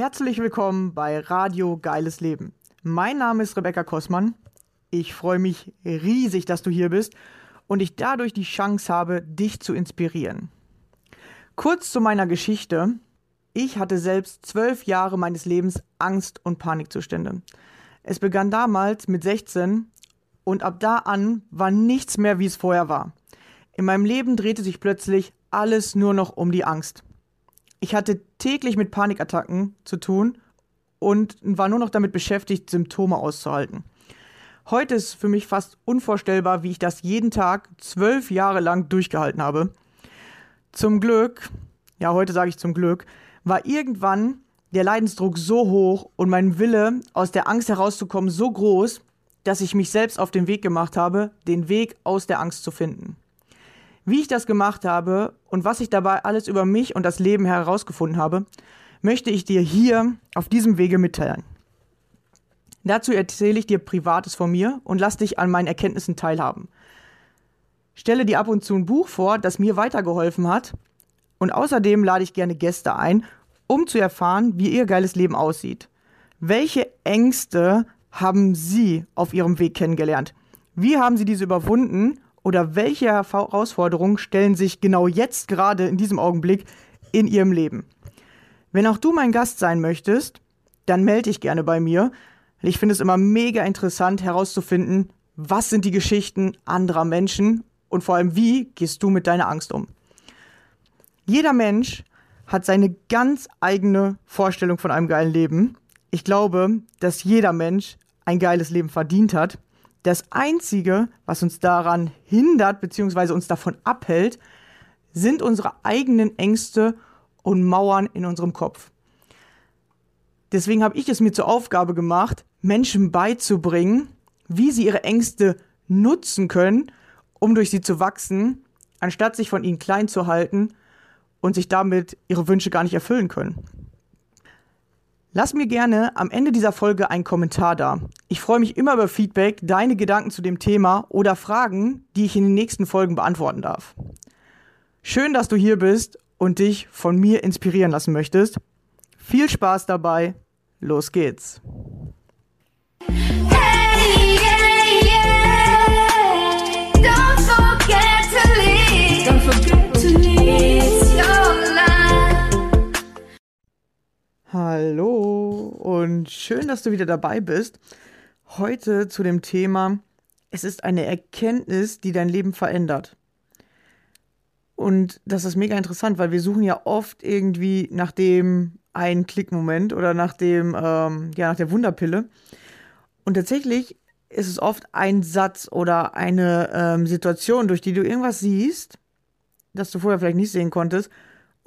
Herzlich willkommen bei Radio Geiles Leben. Mein Name ist Rebecca Kossmann. Ich freue mich riesig, dass du hier bist und ich dadurch die Chance habe, dich zu inspirieren. Kurz zu meiner Geschichte. Ich hatte selbst zwölf Jahre meines Lebens Angst- und Panikzustände. Es begann damals mit 16 und ab da an war nichts mehr, wie es vorher war. In meinem Leben drehte sich plötzlich alles nur noch um die Angst. Ich hatte täglich mit Panikattacken zu tun und war nur noch damit beschäftigt, Symptome auszuhalten. Heute ist für mich fast unvorstellbar, wie ich das jeden Tag zwölf Jahre lang durchgehalten habe. Zum Glück, ja, heute sage ich zum Glück, war irgendwann der Leidensdruck so hoch und mein Wille, aus der Angst herauszukommen, so groß, dass ich mich selbst auf den Weg gemacht habe, den Weg aus der Angst zu finden. Wie ich das gemacht habe und was ich dabei alles über mich und das Leben herausgefunden habe, möchte ich dir hier auf diesem Wege mitteilen. Dazu erzähle ich dir Privates von mir und lass dich an meinen Erkenntnissen teilhaben. Stelle dir ab und zu ein Buch vor, das mir weitergeholfen hat und außerdem lade ich gerne Gäste ein, um zu erfahren, wie ihr geiles Leben aussieht. Welche Ängste haben Sie auf Ihrem Weg kennengelernt? Wie haben Sie diese überwunden oder welche Herausforderungen stellen sich genau jetzt gerade in diesem Augenblick in Ihrem Leben? Wenn auch du mein Gast sein möchtest, dann melde dich gerne bei mir. Ich finde es immer mega interessant herauszufinden, was sind die Geschichten anderer Menschen und vor allem, wie gehst du mit deiner Angst um? Jeder Mensch hat seine ganz eigene Vorstellung von einem geilen Leben. Ich glaube, dass jeder Mensch ein geiles Leben verdient hat das Einzige, was uns daran hindert bzw. uns davon abhält, sind unsere eigenen Ängste und Mauern in unserem Kopf. Deswegen habe ich es mir zur Aufgabe gemacht, Menschen beizubringen, wie sie ihre Ängste nutzen können, um durch sie zu wachsen, anstatt sich von ihnen klein zu halten und sich damit ihre Wünsche gar nicht erfüllen können. Lass mir gerne am Ende dieser Folge einen Kommentar da. Ich freue mich immer über Feedback, deine Gedanken zu dem Thema oder Fragen, die ich in den nächsten Folgen beantworten darf. Schön, dass du hier bist und dich von mir inspirieren lassen möchtest. Viel Spaß dabei. Los geht's. Hey, und schön, dass du wieder dabei bist. Heute zu dem Thema, es ist eine Erkenntnis, die dein Leben verändert. Und das ist mega interessant, weil wir suchen ja oft irgendwie nach dem einen Klickmoment oder nach dem, ähm, ja, nach der Wunderpille. Und tatsächlich ist es oft ein Satz oder eine ähm, Situation, durch die du irgendwas siehst, das du vorher vielleicht nicht sehen konntest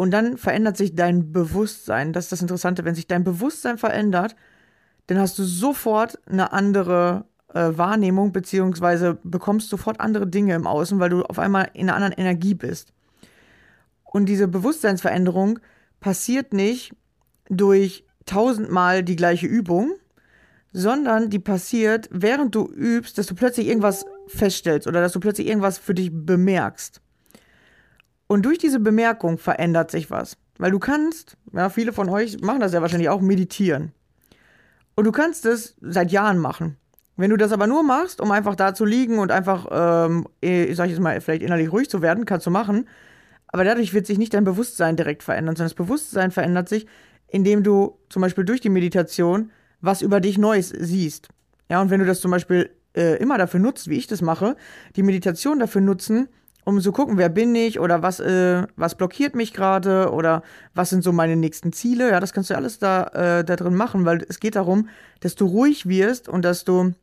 und dann verändert sich dein Bewusstsein. Das ist das Interessante. Wenn sich dein Bewusstsein verändert, dann hast du sofort eine andere äh, Wahrnehmung, beziehungsweise bekommst sofort andere Dinge im Außen, weil du auf einmal in einer anderen Energie bist. Und diese Bewusstseinsveränderung passiert nicht durch tausendmal die gleiche Übung, sondern die passiert, während du übst, dass du plötzlich irgendwas feststellst oder dass du plötzlich irgendwas für dich bemerkst. Und durch diese Bemerkung verändert sich was. Weil du kannst, ja, viele von euch machen das ja wahrscheinlich auch, meditieren. Und du kannst es seit Jahren machen. Wenn du das aber nur machst, um einfach da zu liegen und einfach, ähm, ich sag jetzt mal, vielleicht innerlich ruhig zu werden, kannst du machen. Aber dadurch wird sich nicht dein Bewusstsein direkt verändern, sondern das Bewusstsein verändert sich, indem du zum Beispiel durch die Meditation was über dich Neues siehst. Ja, und wenn du das zum Beispiel äh, immer dafür nutzt, wie ich das mache, die Meditation dafür nutzen, um zu gucken, wer bin ich oder was, äh, was blockiert mich gerade oder was sind so meine nächsten Ziele. Ja, das kannst du alles da, äh, da drin machen, weil es geht darum, dass du ruhig wirst und dass du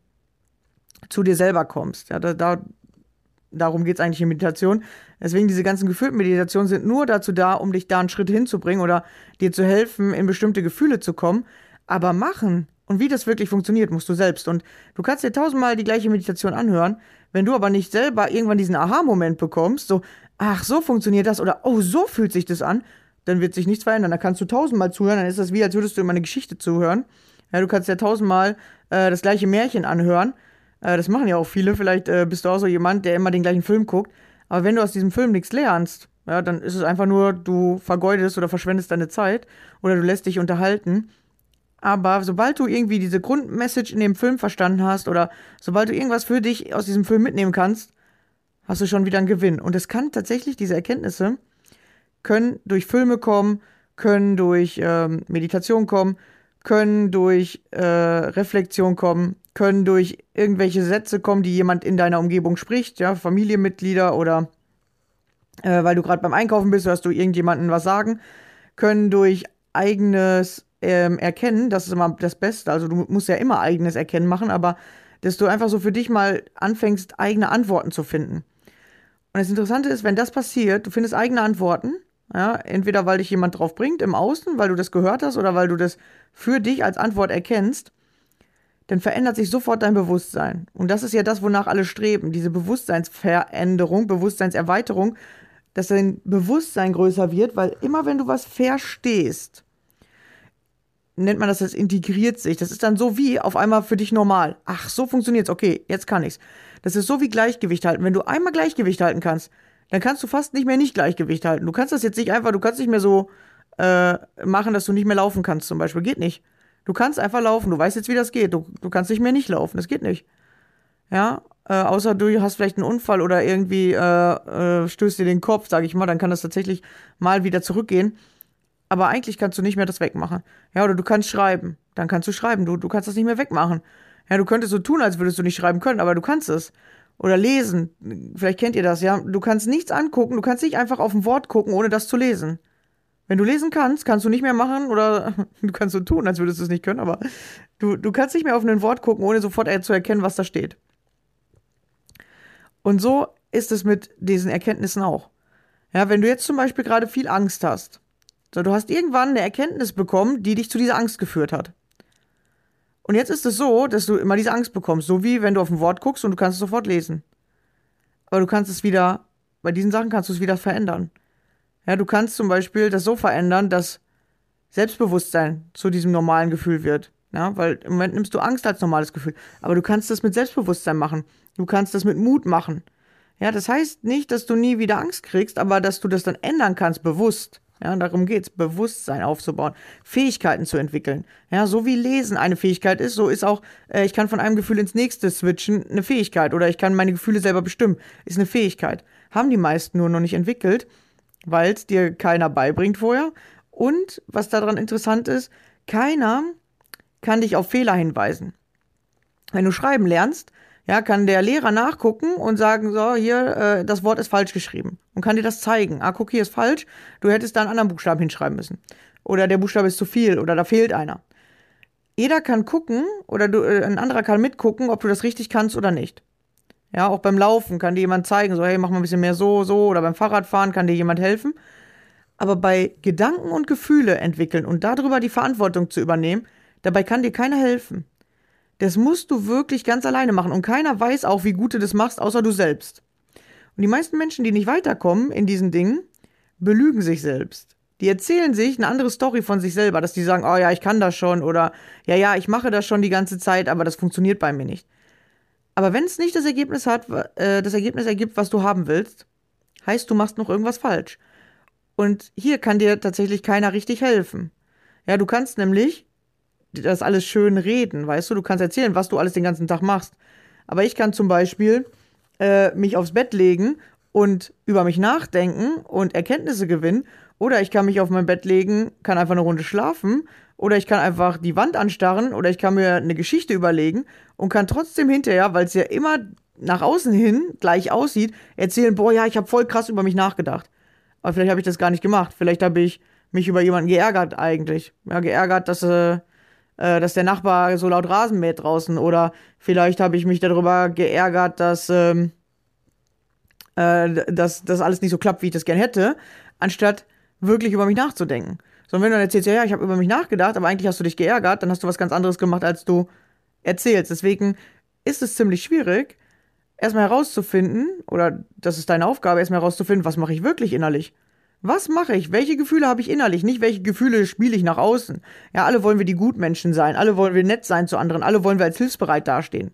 zu dir selber kommst. Ja, da, da darum geht es eigentlich in Meditation. Deswegen diese ganzen geführten Meditationen sind nur dazu da, um dich da einen Schritt hinzubringen oder dir zu helfen, in bestimmte Gefühle zu kommen. Aber machen und wie das wirklich funktioniert, musst du selbst. Und du kannst dir tausendmal die gleiche Meditation anhören. Wenn du aber nicht selber irgendwann diesen Aha-Moment bekommst, so, ach, so funktioniert das oder oh, so fühlt sich das an, dann wird sich nichts verändern. Da kannst du tausendmal zuhören, dann ist das wie, als würdest du immer eine Geschichte zuhören. Ja, du kannst ja tausendmal äh, das gleiche Märchen anhören. Äh, das machen ja auch viele. Vielleicht äh, bist du auch so jemand, der immer den gleichen Film guckt. Aber wenn du aus diesem Film nichts lernst, ja, dann ist es einfach nur, du vergeudest oder verschwendest deine Zeit oder du lässt dich unterhalten Aber sobald du irgendwie diese Grundmessage in dem Film verstanden hast oder sobald du irgendwas für dich aus diesem Film mitnehmen kannst, hast du schon wieder einen Gewinn. Und es kann tatsächlich, diese Erkenntnisse können durch Filme kommen, können durch ähm, Meditation kommen, können durch äh, Reflexion kommen, können durch irgendwelche Sätze kommen, die jemand in deiner Umgebung spricht, ja, Familienmitglieder oder äh, weil du gerade beim Einkaufen bist, hörst du irgendjemanden was sagen, können durch eigenes ähm, Erkennen, das ist immer das Beste, also du musst ja immer eigenes Erkennen machen, aber dass du einfach so für dich mal anfängst, eigene Antworten zu finden. Und das Interessante ist, wenn das passiert, du findest eigene Antworten, ja, entweder weil dich jemand drauf bringt im Außen, weil du das gehört hast oder weil du das für dich als Antwort erkennst, dann verändert sich sofort dein Bewusstsein. Und das ist ja das, wonach alle streben, diese Bewusstseinsveränderung, Bewusstseinserweiterung, dass dein Bewusstsein größer wird, weil immer wenn du was verstehst, nennt man das, das integriert sich. Das ist dann so wie auf einmal für dich normal. Ach, so funktioniert's. Okay, jetzt kann ich's. Das ist so wie Gleichgewicht halten. Wenn du einmal Gleichgewicht halten kannst, dann kannst du fast nicht mehr nicht Gleichgewicht halten. Du kannst das jetzt nicht einfach, du kannst nicht mehr so äh, machen, dass du nicht mehr laufen kannst, zum Beispiel. Geht nicht. Du kannst einfach laufen. Du weißt jetzt, wie das geht. Du, du kannst nicht mehr nicht laufen. Das geht nicht. Ja, äh, außer du hast vielleicht einen Unfall oder irgendwie äh, äh, stößt dir den Kopf, sag ich mal, dann kann das tatsächlich mal wieder zurückgehen. Aber eigentlich kannst du nicht mehr das wegmachen. Ja, oder du kannst schreiben. Dann kannst du schreiben. Du, du kannst das nicht mehr wegmachen. Ja, du könntest so tun, als würdest du nicht schreiben können, aber du kannst es. Oder lesen. Vielleicht kennt ihr das, ja. Du kannst nichts angucken, du kannst nicht einfach auf ein Wort gucken, ohne das zu lesen. Wenn du lesen kannst, kannst du nicht mehr machen oder du kannst so tun, als würdest du es nicht können, aber du, du kannst nicht mehr auf ein Wort gucken, ohne sofort zu erkennen, was da steht. Und so ist es mit diesen Erkenntnissen auch. Ja, wenn du jetzt zum Beispiel gerade viel Angst hast, so, du hast irgendwann eine Erkenntnis bekommen, die dich zu dieser Angst geführt hat. Und jetzt ist es so, dass du immer diese Angst bekommst, so wie wenn du auf ein Wort guckst und du kannst es sofort lesen. Aber du kannst es wieder, bei diesen Sachen kannst du es wieder verändern. Ja, du kannst zum Beispiel das so verändern, dass Selbstbewusstsein zu diesem normalen Gefühl wird. Ja, weil im Moment nimmst du Angst als normales Gefühl. Aber du kannst das mit Selbstbewusstsein machen. Du kannst das mit Mut machen. Ja, das heißt nicht, dass du nie wieder Angst kriegst, aber dass du das dann ändern kannst, bewusst. Ja, darum geht's, Bewusstsein aufzubauen, Fähigkeiten zu entwickeln. Ja, so wie Lesen eine Fähigkeit ist, so ist auch, äh, ich kann von einem Gefühl ins nächste switchen, eine Fähigkeit. Oder ich kann meine Gefühle selber bestimmen, ist eine Fähigkeit. Haben die meisten nur noch nicht entwickelt, weil es dir keiner beibringt vorher. Und was daran interessant ist, keiner kann dich auf Fehler hinweisen. Wenn du schreiben lernst, ja, kann der Lehrer nachgucken und sagen, so, hier, äh, das Wort ist falsch geschrieben. Und kann dir das zeigen. Ah, guck, hier ist falsch. Du hättest da einen anderen Buchstaben hinschreiben müssen. Oder der Buchstabe ist zu viel oder da fehlt einer. Jeder kann gucken oder du, äh, ein anderer kann mitgucken, ob du das richtig kannst oder nicht. Ja, auch beim Laufen kann dir jemand zeigen, so, hey, mach mal ein bisschen mehr so, so. Oder beim Fahrradfahren kann dir jemand helfen. Aber bei Gedanken und Gefühle entwickeln und darüber die Verantwortung zu übernehmen, dabei kann dir keiner helfen. Das musst du wirklich ganz alleine machen und keiner weiß auch, wie gut du das machst, außer du selbst. Und die meisten Menschen, die nicht weiterkommen in diesen Dingen, belügen sich selbst. Die erzählen sich eine andere Story von sich selber, dass die sagen, oh ja, ich kann das schon oder ja, ja, ich mache das schon die ganze Zeit, aber das funktioniert bei mir nicht. Aber wenn es nicht das Ergebnis hat, äh, das Ergebnis ergibt, was du haben willst, heißt, du machst noch irgendwas falsch. Und hier kann dir tatsächlich keiner richtig helfen. Ja, du kannst nämlich das alles schön reden, weißt du? Du kannst erzählen, was du alles den ganzen Tag machst. Aber ich kann zum Beispiel äh, mich aufs Bett legen und über mich nachdenken und Erkenntnisse gewinnen. Oder ich kann mich auf mein Bett legen, kann einfach eine Runde schlafen. Oder ich kann einfach die Wand anstarren. Oder ich kann mir eine Geschichte überlegen und kann trotzdem hinterher, weil es ja immer nach außen hin gleich aussieht, erzählen, boah, ja, ich habe voll krass über mich nachgedacht. Aber vielleicht habe ich das gar nicht gemacht. Vielleicht habe ich mich über jemanden geärgert eigentlich. Ja, geärgert, dass, äh, äh, dass der Nachbar so laut Rasen mäht draußen. Oder vielleicht habe ich mich darüber geärgert, dass, ähm, äh, dass das alles nicht so klappt, wie ich das gern hätte, anstatt wirklich über mich nachzudenken. Sondern wenn du dann erzählst, ja, ja, ich habe über mich nachgedacht, aber eigentlich hast du dich geärgert, dann hast du was ganz anderes gemacht, als du erzählst. Deswegen ist es ziemlich schwierig, erstmal herauszufinden, oder das ist deine Aufgabe, erstmal herauszufinden, was mache ich wirklich innerlich. Was mache ich? Welche Gefühle habe ich innerlich? Nicht welche Gefühle spiele ich nach außen. Ja, alle wollen wir die Gutmenschen sein, alle wollen wir nett sein zu anderen, alle wollen wir als hilfsbereit dastehen.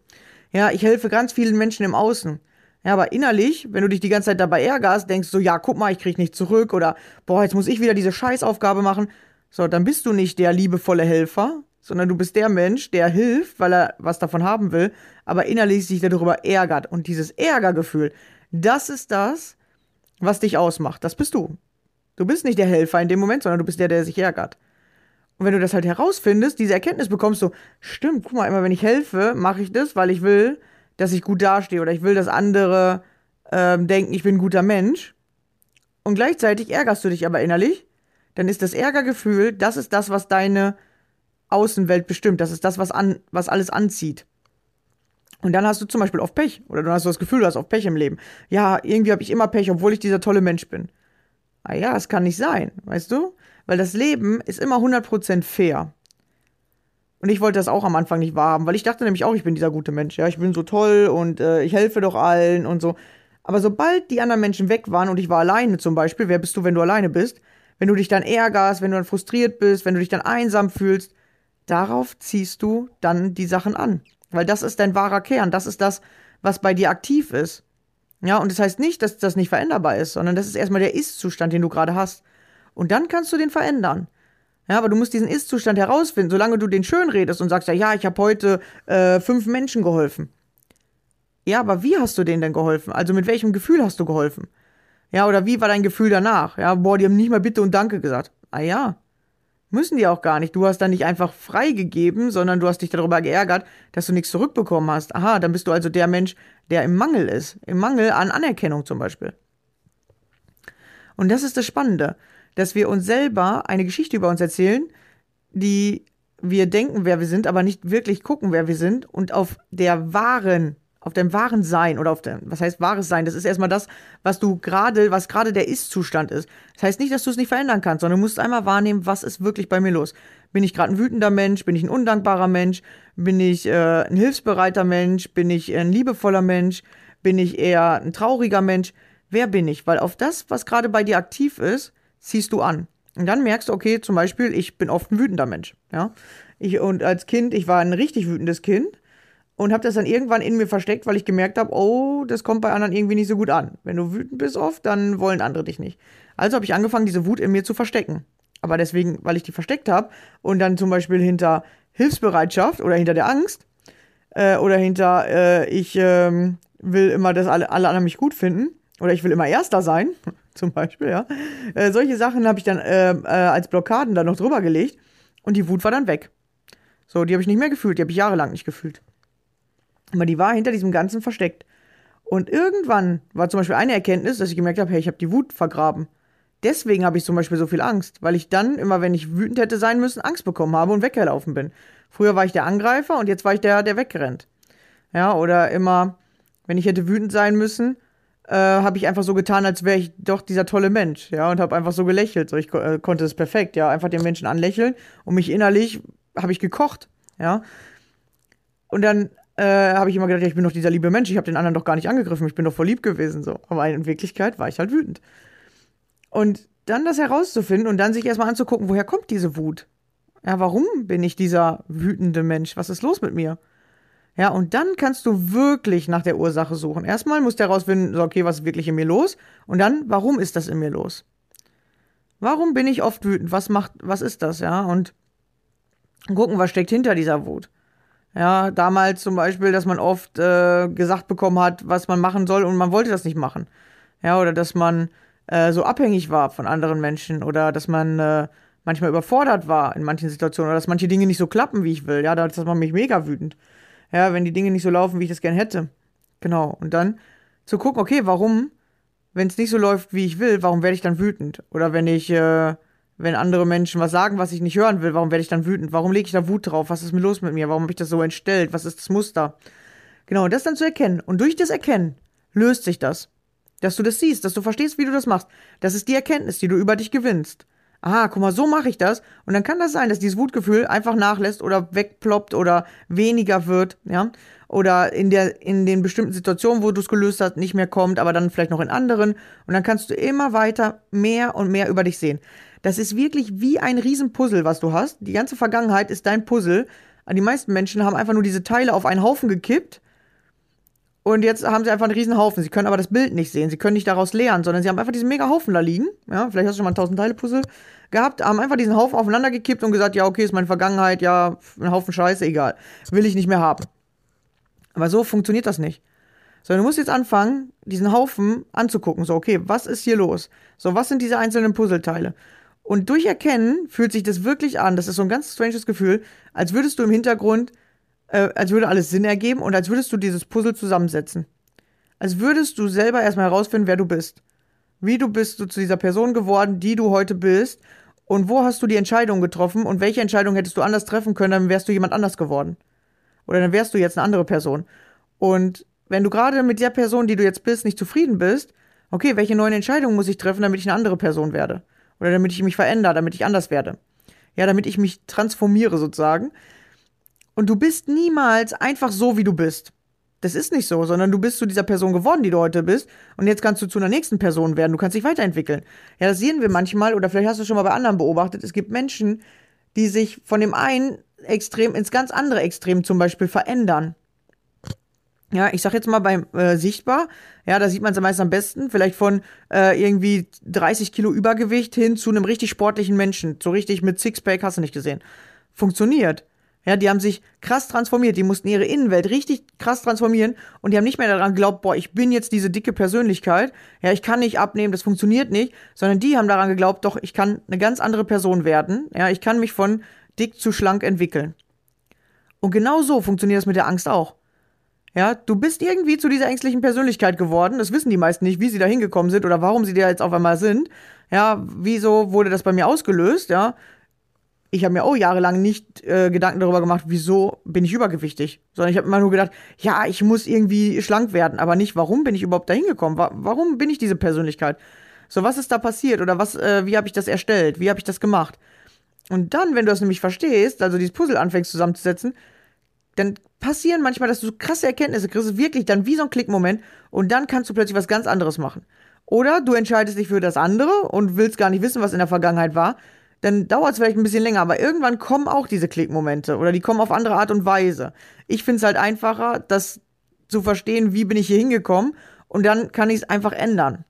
Ja, ich helfe ganz vielen Menschen im Außen. Ja, aber innerlich, wenn du dich die ganze Zeit dabei ärgerst, denkst du, ja, guck mal, ich krieg nicht zurück oder boah, jetzt muss ich wieder diese Scheißaufgabe machen. So, dann bist du nicht der liebevolle Helfer, sondern du bist der Mensch, der hilft, weil er was davon haben will, aber innerlich sich darüber ärgert. Und dieses Ärgergefühl, das ist das, was dich ausmacht. Das bist du. Du bist nicht der Helfer in dem Moment, sondern du bist der, der sich ärgert. Und wenn du das halt herausfindest, diese Erkenntnis bekommst du, stimmt, guck mal, immer wenn ich helfe, mache ich das, weil ich will, dass ich gut dastehe oder ich will, dass andere ähm, denken, ich bin ein guter Mensch. Und gleichzeitig ärgerst du dich aber innerlich, dann ist das Ärgergefühl, das ist das, was deine Außenwelt bestimmt. Das ist das, was, an, was alles anzieht. Und dann hast du zum Beispiel oft Pech. Oder du hast das Gefühl, du hast oft Pech im Leben. Ja, irgendwie habe ich immer Pech, obwohl ich dieser tolle Mensch bin. Ah ja, es kann nicht sein, weißt du? Weil das Leben ist immer 100% fair. Und ich wollte das auch am Anfang nicht wahrhaben, weil ich dachte nämlich auch, ich bin dieser gute Mensch. Ja, ich bin so toll und äh, ich helfe doch allen und so. Aber sobald die anderen Menschen weg waren und ich war alleine zum Beispiel, wer bist du, wenn du alleine bist? Wenn du dich dann ärgerst, wenn du dann frustriert bist, wenn du dich dann einsam fühlst, darauf ziehst du dann die Sachen an. Weil das ist dein wahrer Kern, das ist das, was bei dir aktiv ist. Ja, und das heißt nicht, dass das nicht veränderbar ist, sondern das ist erstmal der Ist-Zustand, den du gerade hast. Und dann kannst du den verändern. Ja, aber du musst diesen Ist-Zustand herausfinden, solange du den schön redest und sagst, ja, ja, ich habe heute äh, fünf Menschen geholfen. Ja, aber wie hast du denen denn geholfen? Also mit welchem Gefühl hast du geholfen? Ja, oder wie war dein Gefühl danach? Ja, boah, die haben nicht mal Bitte und Danke gesagt. Ah ja, Müssen die auch gar nicht. Du hast dann nicht einfach freigegeben, sondern du hast dich darüber geärgert, dass du nichts zurückbekommen hast. Aha, dann bist du also der Mensch, der im Mangel ist. Im Mangel an Anerkennung zum Beispiel. Und das ist das Spannende, dass wir uns selber eine Geschichte über uns erzählen, die wir denken, wer wir sind, aber nicht wirklich gucken, wer wir sind und auf der wahren auf deinem wahren Sein oder auf dem, was heißt wahres Sein? Das ist erstmal das, was du gerade, was gerade der Ist-Zustand ist. Das heißt nicht, dass du es nicht verändern kannst, sondern du musst einmal wahrnehmen, was ist wirklich bei mir los. Bin ich gerade ein wütender Mensch? Bin ich ein undankbarer Mensch? Bin ich äh, ein hilfsbereiter Mensch? Bin ich ein liebevoller Mensch? Bin ich eher ein trauriger Mensch? Wer bin ich? Weil auf das, was gerade bei dir aktiv ist, ziehst du an. Und dann merkst du, okay, zum Beispiel, ich bin oft ein wütender Mensch. Ja? Ich, und als Kind, ich war ein richtig wütendes Kind und habe das dann irgendwann in mir versteckt, weil ich gemerkt habe, oh, das kommt bei anderen irgendwie nicht so gut an. Wenn du wütend bist oft, dann wollen andere dich nicht. Also habe ich angefangen, diese Wut in mir zu verstecken. Aber deswegen, weil ich die versteckt habe und dann zum Beispiel hinter Hilfsbereitschaft oder hinter der Angst äh, oder hinter äh, ich äh, will immer, dass alle, alle anderen mich gut finden oder ich will immer Erster sein, zum Beispiel, ja. Äh, solche Sachen habe ich dann äh, äh, als Blockaden da noch drüber gelegt und die Wut war dann weg. So, die habe ich nicht mehr gefühlt, die habe ich jahrelang nicht gefühlt. Aber die war hinter diesem Ganzen versteckt. Und irgendwann war zum Beispiel eine Erkenntnis, dass ich gemerkt habe, hey, ich habe die Wut vergraben. Deswegen habe ich zum Beispiel so viel Angst, weil ich dann immer, wenn ich wütend hätte sein müssen, Angst bekommen habe und weggelaufen bin. Früher war ich der Angreifer und jetzt war ich der, der wegrennt. Ja, oder immer, wenn ich hätte wütend sein müssen, äh, habe ich einfach so getan, als wäre ich doch dieser tolle Mensch, ja, und habe einfach so gelächelt. So, ich äh, konnte es perfekt, ja, einfach den Menschen anlächeln und mich innerlich habe ich gekocht, ja. Und dann äh, habe ich immer gedacht, ja, ich bin doch dieser liebe Mensch, ich habe den anderen doch gar nicht angegriffen, ich bin doch voll lieb gewesen so. Aber in Wirklichkeit war ich halt wütend. Und dann das herauszufinden und dann sich erstmal anzugucken, woher kommt diese Wut? Ja, warum bin ich dieser wütende Mensch? Was ist los mit mir? Ja, und dann kannst du wirklich nach der Ursache suchen. Erstmal musst du herausfinden, so, okay, was ist wirklich in mir los? Und dann, warum ist das in mir los? Warum bin ich oft wütend? Was macht, was ist das, ja? Und gucken, was steckt hinter dieser Wut. Ja, damals zum Beispiel, dass man oft äh, gesagt bekommen hat, was man machen soll und man wollte das nicht machen. Ja, oder dass man äh, so abhängig war von anderen Menschen oder dass man äh, manchmal überfordert war in manchen Situationen oder dass manche Dinge nicht so klappen, wie ich will. Ja, da ist man mich mega wütend. Ja, wenn die Dinge nicht so laufen, wie ich das gern hätte. Genau. Und dann zu gucken, okay, warum, wenn es nicht so läuft, wie ich will, warum werde ich dann wütend? Oder wenn ich äh, wenn andere Menschen was sagen, was ich nicht hören will, warum werde ich dann wütend? Warum lege ich da Wut drauf? Was ist mir los mit mir? Warum habe ich das so entstellt? Was ist das Muster? Genau, das dann zu erkennen. Und durch das Erkennen löst sich das. Dass du das siehst, dass du verstehst, wie du das machst. Das ist die Erkenntnis, die du über dich gewinnst. Aha, guck mal, so mache ich das. Und dann kann das sein, dass dieses Wutgefühl einfach nachlässt oder wegploppt oder weniger wird, ja. Oder in der, in den bestimmten Situationen, wo du es gelöst hast, nicht mehr kommt, aber dann vielleicht noch in anderen. Und dann kannst du immer weiter mehr und mehr über dich sehen. Das ist wirklich wie ein Riesenpuzzle, was du hast. Die ganze Vergangenheit ist dein Puzzle. Die meisten Menschen haben einfach nur diese Teile auf einen Haufen gekippt Und jetzt haben sie einfach einen riesen Haufen. Sie können aber das Bild nicht sehen. Sie können nicht daraus lernen, sondern sie haben einfach diesen mega Haufen da liegen. Ja, vielleicht hast du schon mal ein 1000-Teile-Puzzle gehabt, haben einfach diesen Haufen aufeinander gekippt und gesagt, ja, okay, ist meine Vergangenheit, ja, ein Haufen Scheiße, egal. Will ich nicht mehr haben. Aber so funktioniert das nicht. Sondern du musst jetzt anfangen, diesen Haufen anzugucken. So, okay, was ist hier los? So, was sind diese einzelnen Puzzleteile? Und durch Erkennen fühlt sich das wirklich an. Das ist so ein ganz stranges Gefühl, als würdest du im Hintergrund äh, als würde alles Sinn ergeben und als würdest du dieses Puzzle zusammensetzen. Als würdest du selber erstmal herausfinden, wer du bist. Wie du bist du zu dieser Person geworden, die du heute bist und wo hast du die Entscheidung getroffen und welche Entscheidung hättest du anders treffen können, dann wärst du jemand anders geworden. Oder dann wärst du jetzt eine andere Person. Und wenn du gerade mit der Person, die du jetzt bist, nicht zufrieden bist, okay, welche neuen Entscheidungen muss ich treffen, damit ich eine andere Person werde? Oder damit ich mich verändere, damit ich anders werde? Ja, damit ich mich transformiere sozusagen. Und du bist niemals einfach so, wie du bist. Das ist nicht so, sondern du bist zu dieser Person geworden, die du heute bist. Und jetzt kannst du zu einer nächsten Person werden. Du kannst dich weiterentwickeln. Ja, das sehen wir manchmal, oder vielleicht hast du schon mal bei anderen beobachtet. Es gibt Menschen, die sich von dem einen Extrem ins ganz andere Extrem zum Beispiel verändern. Ja, ich sag jetzt mal beim äh, Sichtbar, ja, da sieht man es meist am besten, vielleicht von äh, irgendwie 30 Kilo Übergewicht hin zu einem richtig sportlichen Menschen, so richtig mit Sixpack, hast du nicht gesehen. Funktioniert. Ja, die haben sich krass transformiert, die mussten ihre Innenwelt richtig krass transformieren und die haben nicht mehr daran geglaubt, boah, ich bin jetzt diese dicke Persönlichkeit, ja, ich kann nicht abnehmen, das funktioniert nicht, sondern die haben daran geglaubt, doch, ich kann eine ganz andere Person werden, ja, ich kann mich von dick zu schlank entwickeln. Und genau so funktioniert das mit der Angst auch. Ja, du bist irgendwie zu dieser ängstlichen Persönlichkeit geworden. Das wissen die meisten nicht, wie sie da hingekommen sind oder warum sie da jetzt auf einmal sind. Ja, wieso wurde das bei mir ausgelöst? Ja, ich habe mir auch jahrelang nicht äh, Gedanken darüber gemacht, wieso bin ich übergewichtig, sondern ich habe immer nur gedacht, ja, ich muss irgendwie schlank werden, aber nicht, warum bin ich überhaupt dahin gekommen? Wa warum bin ich diese Persönlichkeit? So, was ist da passiert oder was, äh, wie habe ich das erstellt? Wie habe ich das gemacht? Und dann, wenn du das nämlich verstehst, also dieses Puzzle anfängst zusammenzusetzen, dann passieren manchmal, dass du krasse Erkenntnisse kriegst, wirklich dann wie so ein Klickmoment und dann kannst du plötzlich was ganz anderes machen. Oder du entscheidest dich für das andere und willst gar nicht wissen, was in der Vergangenheit war dann dauert es vielleicht ein bisschen länger, aber irgendwann kommen auch diese Klickmomente oder die kommen auf andere Art und Weise. Ich finde es halt einfacher, das zu verstehen, wie bin ich hier hingekommen und dann kann ich es einfach ändern.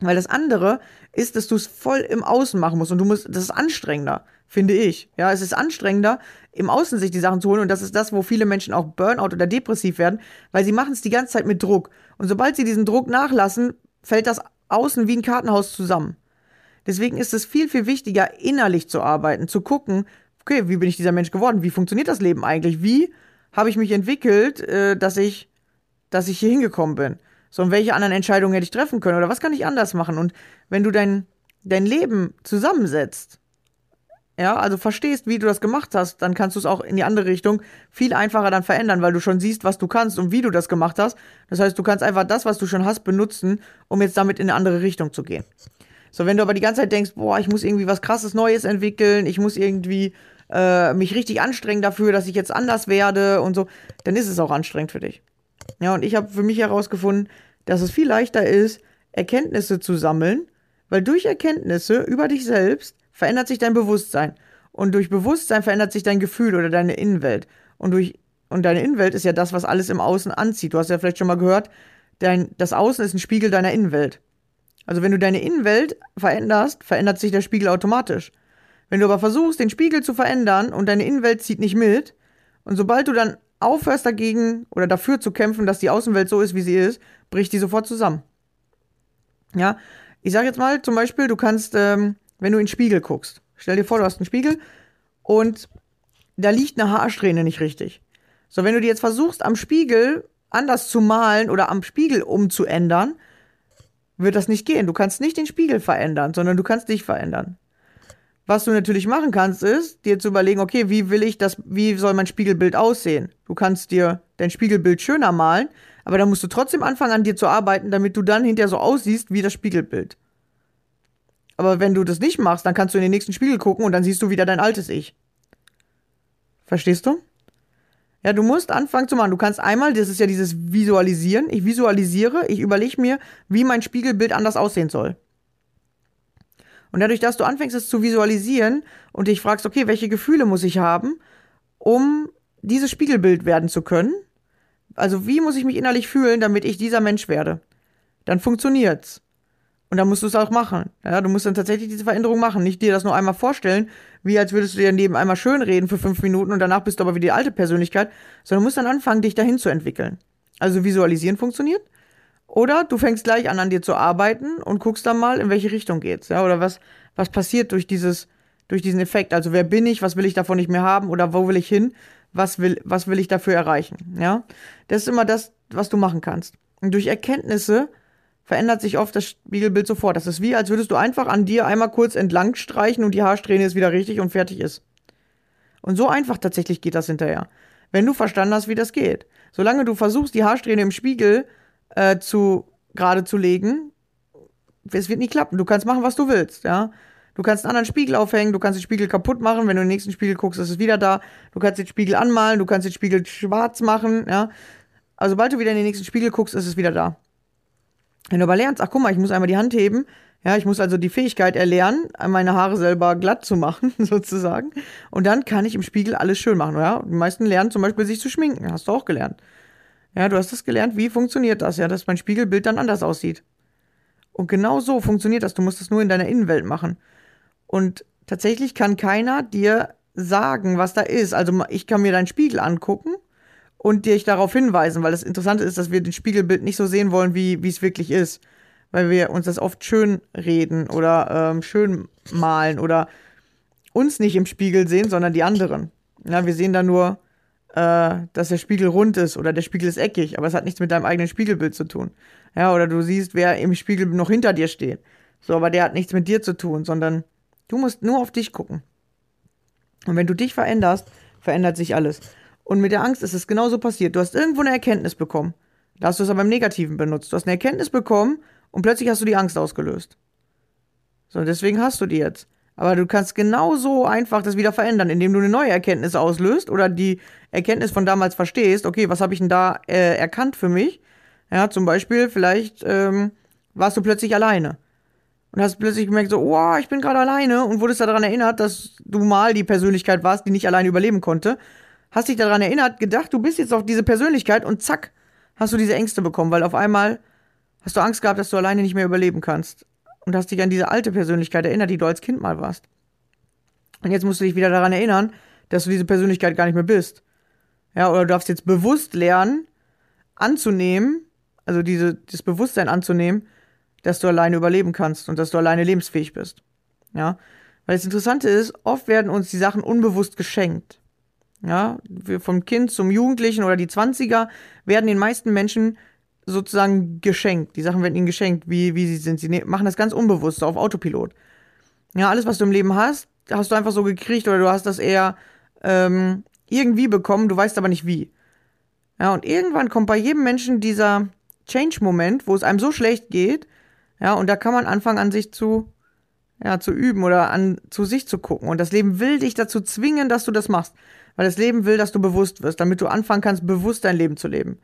Weil das andere ist, dass du es voll im Außen machen musst und du musst, das ist anstrengender, finde ich. Ja, es ist anstrengender, im Außen sich die Sachen zu holen und das ist das, wo viele Menschen auch Burnout oder depressiv werden, weil sie machen es die ganze Zeit mit Druck. Und sobald sie diesen Druck nachlassen, fällt das Außen wie ein Kartenhaus zusammen. Deswegen ist es viel, viel wichtiger, innerlich zu arbeiten, zu gucken, okay, wie bin ich dieser Mensch geworden? Wie funktioniert das Leben eigentlich? Wie habe ich mich entwickelt, äh, dass ich, dass ich hier hingekommen bin? So, und welche anderen Entscheidungen hätte ich treffen können? Oder was kann ich anders machen? Und wenn du dein, dein Leben zusammensetzt, ja, also verstehst, wie du das gemacht hast, dann kannst du es auch in die andere Richtung viel einfacher dann verändern, weil du schon siehst, was du kannst und wie du das gemacht hast. Das heißt, du kannst einfach das, was du schon hast, benutzen, um jetzt damit in eine andere Richtung zu gehen. So, wenn du aber die ganze Zeit denkst, boah, ich muss irgendwie was krasses Neues entwickeln, ich muss irgendwie äh, mich richtig anstrengen dafür, dass ich jetzt anders werde und so, dann ist es auch anstrengend für dich. Ja, und ich habe für mich herausgefunden, dass es viel leichter ist, Erkenntnisse zu sammeln, weil durch Erkenntnisse über dich selbst verändert sich dein Bewusstsein. Und durch Bewusstsein verändert sich dein Gefühl oder deine Innenwelt. Und durch und deine Innenwelt ist ja das, was alles im Außen anzieht. Du hast ja vielleicht schon mal gehört, dein, das Außen ist ein Spiegel deiner Innenwelt. Also wenn du deine Innenwelt veränderst, verändert sich der Spiegel automatisch. Wenn du aber versuchst, den Spiegel zu verändern und deine Innenwelt zieht nicht mit, und sobald du dann aufhörst dagegen oder dafür zu kämpfen, dass die Außenwelt so ist, wie sie ist, bricht die sofort zusammen. Ja, ich sag jetzt mal zum Beispiel, du kannst, ähm, wenn du in den Spiegel guckst, stell dir vor, du hast einen Spiegel und da liegt eine Haarsträhne nicht richtig. So, wenn du dir jetzt versuchst, am Spiegel anders zu malen oder am Spiegel umzuändern, wird das nicht gehen. Du kannst nicht den Spiegel verändern, sondern du kannst dich verändern. Was du natürlich machen kannst, ist, dir zu überlegen, okay, wie will ich das, wie soll mein Spiegelbild aussehen? Du kannst dir dein Spiegelbild schöner malen, aber dann musst du trotzdem anfangen, an dir zu arbeiten, damit du dann hinterher so aussiehst wie das Spiegelbild. Aber wenn du das nicht machst, dann kannst du in den nächsten Spiegel gucken und dann siehst du wieder dein altes Ich. Verstehst du? Ja, du musst anfangen zu machen. Du kannst einmal, das ist ja dieses Visualisieren. Ich visualisiere, ich überlege mir, wie mein Spiegelbild anders aussehen soll. Und dadurch, dass du anfängst, es zu visualisieren und dich fragst, okay, welche Gefühle muss ich haben, um dieses Spiegelbild werden zu können, Also wie muss ich mich innerlich fühlen, damit ich dieser Mensch werde? Dann funktioniert's. Und dann musst du es auch machen. Ja, du musst dann tatsächlich diese Veränderung machen. Nicht dir das nur einmal vorstellen, wie als würdest du dir neben einmal schön reden für fünf Minuten und danach bist du aber wie die alte Persönlichkeit, sondern du musst dann anfangen, dich dahin zu entwickeln. Also visualisieren funktioniert. Oder du fängst gleich an, an dir zu arbeiten und guckst dann mal, in welche Richtung geht's. Ja, oder was, was passiert durch dieses, durch diesen Effekt. Also wer bin ich, was will ich davon nicht mehr haben oder wo will ich hin, was will, was will ich dafür erreichen. Ja, das ist immer das, was du machen kannst. Und durch Erkenntnisse verändert sich oft das Spiegelbild sofort. Das ist wie, als würdest du einfach an dir einmal kurz entlang streichen und die Haarsträhne ist wieder richtig und fertig ist. Und so einfach tatsächlich geht das hinterher. Wenn du verstanden hast, wie das geht. Solange du versuchst, die Haarsträhne im Spiegel äh, zu gerade zu legen, es wird nicht klappen. Du kannst machen, was du willst, ja. Du kannst einen anderen Spiegel aufhängen, du kannst den Spiegel kaputt machen, wenn du in den nächsten Spiegel guckst, ist es wieder da. Du kannst den Spiegel anmalen, du kannst den Spiegel schwarz machen, ja. Also sobald du wieder in den nächsten Spiegel guckst, ist es wieder da. Wenn du aber lernst, ach guck mal, ich muss einmal die Hand heben, ja, ich muss also die Fähigkeit erlernen, meine Haare selber glatt zu machen, sozusagen. Und dann kann ich im Spiegel alles schön machen, ja. Die meisten lernen zum Beispiel sich zu schminken, hast du auch gelernt. Ja, du hast das gelernt, wie funktioniert das, ja, dass mein Spiegelbild dann anders aussieht. Und genau so funktioniert das. Du musst es nur in deiner Innenwelt machen. Und tatsächlich kann keiner dir sagen, was da ist. Also ich kann mir deinen Spiegel angucken und dich darauf hinweisen, weil das Interessante ist, dass wir den Spiegelbild nicht so sehen wollen, wie, wie es wirklich ist. Weil wir uns das oft schön reden oder ähm, schön malen oder uns nicht im Spiegel sehen, sondern die anderen. Ja, wir sehen da nur, äh, dass der Spiegel rund ist oder der Spiegel ist eckig, aber es hat nichts mit deinem eigenen Spiegelbild zu tun. Ja, oder du siehst, wer im Spiegel noch hinter dir steht. So, aber der hat nichts mit dir zu tun, sondern du musst nur auf dich gucken. Und wenn du dich veränderst, verändert sich alles. Und mit der Angst ist es genauso passiert. Du hast irgendwo eine Erkenntnis bekommen. Da hast du es aber im Negativen benutzt. Du hast eine Erkenntnis bekommen und plötzlich hast du die Angst ausgelöst. So, deswegen hast du die jetzt. Aber du kannst genauso einfach das wieder verändern, indem du eine neue Erkenntnis auslöst oder die Erkenntnis von damals verstehst. Okay, was habe ich denn da äh, erkannt für mich? Ja, zum Beispiel, vielleicht ähm, warst du plötzlich alleine. Und hast plötzlich gemerkt, so, oh, ich bin gerade alleine und wurdest daran erinnert, dass du mal die Persönlichkeit warst, die nicht alleine überleben konnte hast dich daran erinnert, gedacht, du bist jetzt auf diese Persönlichkeit und zack, hast du diese Ängste bekommen, weil auf einmal hast du Angst gehabt, dass du alleine nicht mehr überleben kannst. Und hast dich an diese alte Persönlichkeit erinnert, die du als Kind mal warst. Und jetzt musst du dich wieder daran erinnern, dass du diese Persönlichkeit gar nicht mehr bist. Ja, oder du darfst jetzt bewusst lernen, anzunehmen, also diese, das Bewusstsein anzunehmen, dass du alleine überleben kannst und dass du alleine lebensfähig bist. Ja, weil das Interessante ist, oft werden uns die Sachen unbewusst geschenkt. Ja, vom Kind zum Jugendlichen oder die 20er werden den meisten Menschen sozusagen geschenkt. Die Sachen werden ihnen geschenkt, wie, wie sie sind. Sie ne-, machen das ganz unbewusst, so auf Autopilot. Ja, alles, was du im Leben hast, hast du einfach so gekriegt oder du hast das eher ähm, irgendwie bekommen, du weißt aber nicht wie. Ja, und irgendwann kommt bei jedem Menschen dieser Change-Moment, wo es einem so schlecht geht, ja, und da kann man anfangen, an sich zu, ja, zu üben oder an zu sich zu gucken. Und das Leben will dich dazu zwingen, dass du das machst. Weil das Leben will, dass du bewusst wirst, damit du anfangen kannst, bewusst dein Leben zu leben.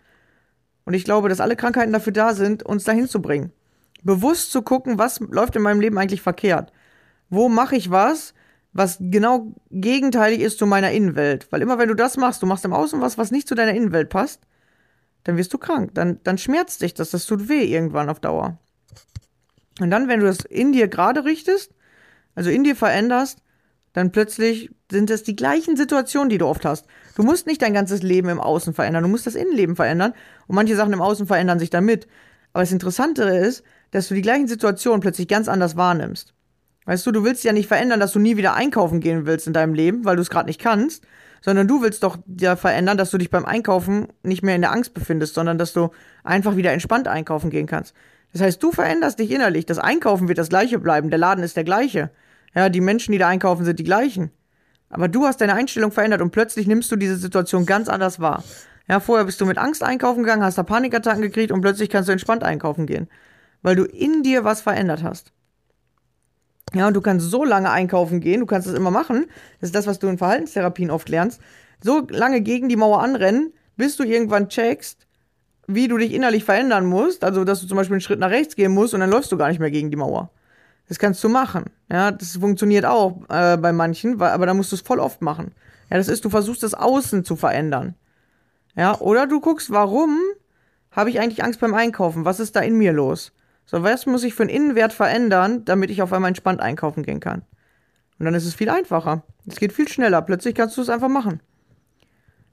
Und ich glaube, dass alle Krankheiten dafür da sind, uns dahin zu bringen. Bewusst zu gucken, was läuft in meinem Leben eigentlich verkehrt. Wo mache ich was, was genau gegenteilig ist zu meiner Innenwelt. Weil immer wenn du das machst, du machst im Außen was, was nicht zu deiner Innenwelt passt, dann wirst du krank. Dann, dann schmerzt dich das, das tut weh irgendwann auf Dauer. Und dann, wenn du das in dir gerade richtest, also in dir veränderst, dann plötzlich sind es die gleichen Situationen, die du oft hast. Du musst nicht dein ganzes Leben im Außen verändern, du musst das Innenleben verändern und manche Sachen im Außen verändern sich damit. Aber das Interessantere ist, dass du die gleichen Situationen plötzlich ganz anders wahrnimmst. Weißt du, du willst ja nicht verändern, dass du nie wieder einkaufen gehen willst in deinem Leben, weil du es gerade nicht kannst, sondern du willst doch ja verändern, dass du dich beim Einkaufen nicht mehr in der Angst befindest, sondern dass du einfach wieder entspannt einkaufen gehen kannst. Das heißt, du veränderst dich innerlich. Das Einkaufen wird das gleiche bleiben, der Laden ist der gleiche. Ja, die Menschen, die da einkaufen, sind die gleichen. Aber du hast deine Einstellung verändert und plötzlich nimmst du diese Situation ganz anders wahr. Ja, vorher bist du mit Angst einkaufen gegangen, hast da Panikattacken gekriegt und plötzlich kannst du entspannt einkaufen gehen. Weil du in dir was verändert hast. Ja, und du kannst so lange einkaufen gehen, du kannst das immer machen. Das ist das, was du in Verhaltenstherapien oft lernst. So lange gegen die Mauer anrennen, bis du irgendwann checkst, wie du dich innerlich verändern musst. Also, dass du zum Beispiel einen Schritt nach rechts gehen musst und dann läufst du gar nicht mehr gegen die Mauer. Das kannst du machen. Ja, das funktioniert auch äh, bei manchen, aber da musst du es voll oft machen. Ja, das ist, du versuchst das Außen zu verändern. Ja, oder du guckst, warum habe ich eigentlich Angst beim Einkaufen? Was ist da in mir los? So, was muss ich für einen Innenwert verändern, damit ich auf einmal entspannt einkaufen gehen kann? Und dann ist es viel einfacher. Es geht viel schneller. Plötzlich kannst du es einfach machen.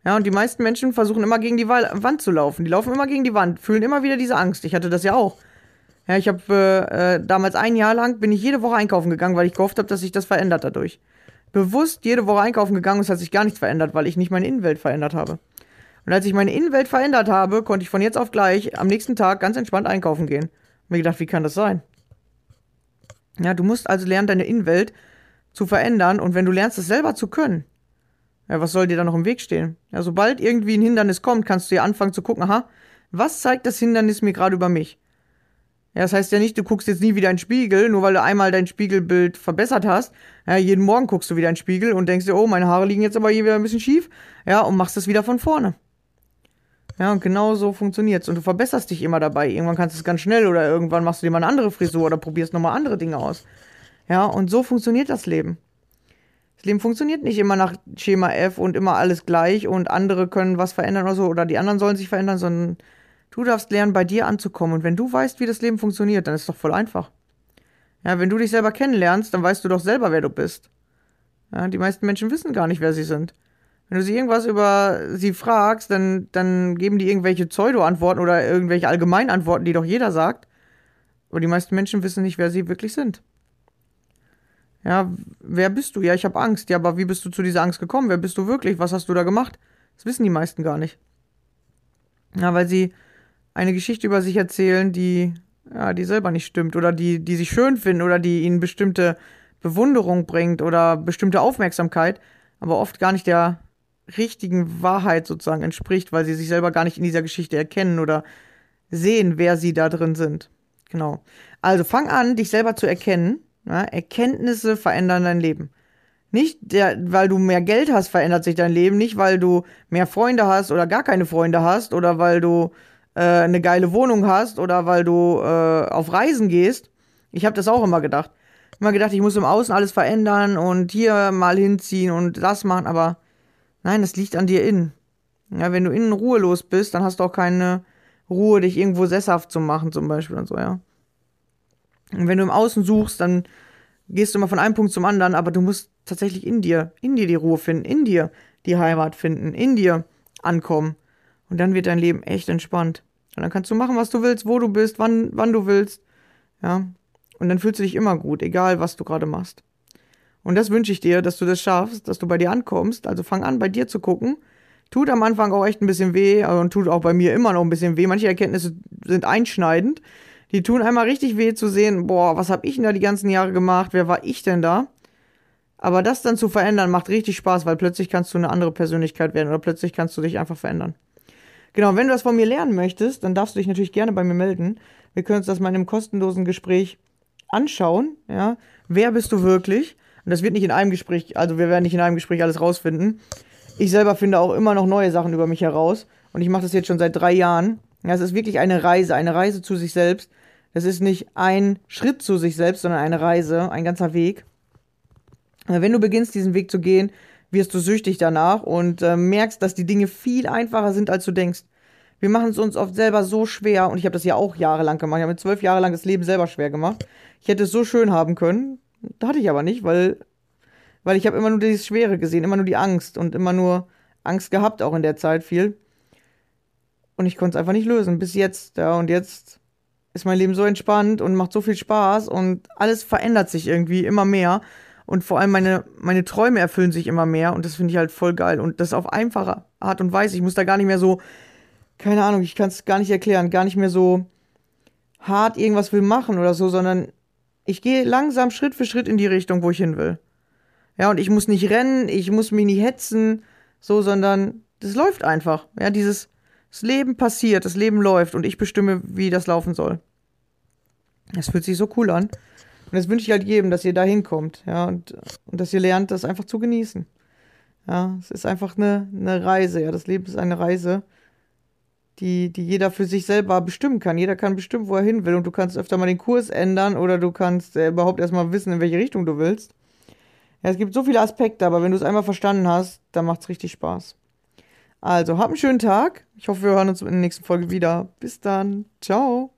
Ja, und die meisten Menschen versuchen immer gegen die Wand zu laufen. Die laufen immer gegen die Wand, fühlen immer wieder diese Angst. Ich hatte das ja auch. Ja, ich habe äh, äh, damals ein Jahr lang bin ich jede Woche einkaufen gegangen, weil ich gehofft habe, dass sich das verändert dadurch. Bewusst jede Woche einkaufen gegangen und es hat sich gar nichts verändert, weil ich nicht meine Innenwelt verändert habe. Und als ich meine Innenwelt verändert habe, konnte ich von jetzt auf gleich am nächsten Tag ganz entspannt einkaufen gehen. Und mir gedacht, wie kann das sein? Ja, du musst also lernen, deine Innenwelt zu verändern und wenn du lernst, es selber zu können, ja, was soll dir da noch im Weg stehen? Ja, sobald irgendwie ein Hindernis kommt, kannst du ja anfangen zu gucken, aha, was zeigt das Hindernis mir gerade über mich? Ja, das heißt ja nicht, du guckst jetzt nie wieder in den Spiegel, nur weil du einmal dein Spiegelbild verbessert hast. Ja, jeden Morgen guckst du wieder in den Spiegel und denkst dir, oh, meine Haare liegen jetzt aber hier wieder ein bisschen schief. Ja, und machst das wieder von vorne. Ja, und genau so funktioniert's. Und du verbesserst dich immer dabei. Irgendwann kannst du es ganz schnell oder irgendwann machst du dir mal eine andere Frisur oder probierst nochmal andere Dinge aus. Ja, und so funktioniert das Leben. Das Leben funktioniert nicht immer nach Schema F und immer alles gleich und andere können was verändern oder so oder die anderen sollen sich verändern, sondern Du darfst lernen, bei dir anzukommen. Und wenn du weißt, wie das Leben funktioniert, dann ist es doch voll einfach. Ja, wenn du dich selber kennenlernst, dann weißt du doch selber, wer du bist. Ja, die meisten Menschen wissen gar nicht, wer sie sind. Wenn du sie irgendwas über sie fragst, dann, dann geben die irgendwelche Pseudo-Antworten oder irgendwelche Allgemeinantworten, die doch jeder sagt. Aber die meisten Menschen wissen nicht, wer sie wirklich sind. Ja, wer bist du? Ja, ich habe Angst. Ja, aber wie bist du zu dieser Angst gekommen? Wer bist du wirklich? Was hast du da gemacht? Das wissen die meisten gar nicht. Ja, weil sie eine Geschichte über sich erzählen, die, ja, die selber nicht stimmt oder die, die sich schön finden oder die ihnen bestimmte Bewunderung bringt oder bestimmte Aufmerksamkeit, aber oft gar nicht der richtigen Wahrheit sozusagen entspricht, weil sie sich selber gar nicht in dieser Geschichte erkennen oder sehen, wer sie da drin sind. Genau. Also fang an, dich selber zu erkennen. Ja, Erkenntnisse verändern dein Leben. Nicht, der, weil du mehr Geld hast, verändert sich dein Leben. Nicht, weil du mehr Freunde hast oder gar keine Freunde hast oder weil du äh, eine geile Wohnung hast oder weil du äh, auf Reisen gehst. Ich habe das auch immer gedacht. Immer gedacht, ich muss im Außen alles verändern und hier mal hinziehen und das machen, aber nein, das liegt an dir innen. Ja, wenn du innen ruhelos bist, dann hast du auch keine Ruhe, dich irgendwo sesshaft zu machen, zum Beispiel und so, ja. Und wenn du im Außen suchst, dann gehst du immer von einem Punkt zum anderen, aber du musst tatsächlich in dir, in dir die Ruhe finden, in dir die Heimat finden, in dir ankommen. Und dann wird dein Leben echt entspannt. Und dann kannst du machen, was du willst, wo du bist, wann, wann du willst. Ja. Und dann fühlst du dich immer gut, egal was du gerade machst. Und das wünsche ich dir, dass du das schaffst, dass du bei dir ankommst. Also fang an, bei dir zu gucken. Tut am Anfang auch echt ein bisschen weh und tut auch bei mir immer noch ein bisschen weh. Manche Erkenntnisse sind einschneidend. Die tun einmal richtig weh zu sehen, boah, was habe ich denn da die ganzen Jahre gemacht? Wer war ich denn da? Aber das dann zu verändern macht richtig Spaß, weil plötzlich kannst du eine andere Persönlichkeit werden oder plötzlich kannst du dich einfach verändern. Genau, wenn du das von mir lernen möchtest, dann darfst du dich natürlich gerne bei mir melden. Wir können uns das mal in einem kostenlosen Gespräch anschauen. Ja, wer bist du wirklich? Und das wird nicht in einem Gespräch, also wir werden nicht in einem Gespräch alles rausfinden. Ich selber finde auch immer noch neue Sachen über mich heraus. Und ich mache das jetzt schon seit drei Jahren. Ja, es ist wirklich eine Reise, eine Reise zu sich selbst. Das ist nicht ein Schritt zu sich selbst, sondern eine Reise, ein ganzer Weg. Wenn du beginnst, diesen Weg zu gehen, wirst du süchtig danach und äh, merkst, dass die Dinge viel einfacher sind, als du denkst. Wir machen es uns oft selber so schwer und ich habe das ja auch jahrelang gemacht. Ich habe mir zwölf Jahre lang das Leben selber schwer gemacht. Ich hätte es so schön haben können, hatte ich aber nicht, weil, weil ich habe immer nur dieses Schwere gesehen, immer nur die Angst und immer nur Angst gehabt, auch in der Zeit viel. Und ich konnte es einfach nicht lösen, bis jetzt. Ja, und jetzt ist mein Leben so entspannt und macht so viel Spaß und alles verändert sich irgendwie immer mehr. Und vor allem meine, meine Träume erfüllen sich immer mehr und das finde ich halt voll geil. Und das auf einfache Art und Weise. Ich muss da gar nicht mehr so, keine Ahnung, ich kann es gar nicht erklären, gar nicht mehr so hart irgendwas will machen oder so, sondern ich gehe langsam Schritt für Schritt in die Richtung, wo ich hin will. Ja, und ich muss nicht rennen, ich muss mich nicht hetzen, so, sondern das läuft einfach. Ja, dieses das Leben passiert, das Leben läuft und ich bestimme, wie das laufen soll. Das fühlt sich so cool an. Und das wünsche ich halt jedem, dass ihr da hinkommt, ja, und, und dass ihr lernt, das einfach zu genießen. Ja, es ist einfach eine, eine Reise, ja, das Leben ist eine Reise, die, die jeder für sich selber bestimmen kann. Jeder kann bestimmen, wo er hin will und du kannst öfter mal den Kurs ändern oder du kannst äh, überhaupt erstmal wissen, in welche Richtung du willst. Ja, es gibt so viele Aspekte, aber wenn du es einmal verstanden hast, dann macht es richtig Spaß. Also, habt einen schönen Tag. Ich hoffe, wir hören uns in der nächsten Folge wieder. Bis dann. Ciao.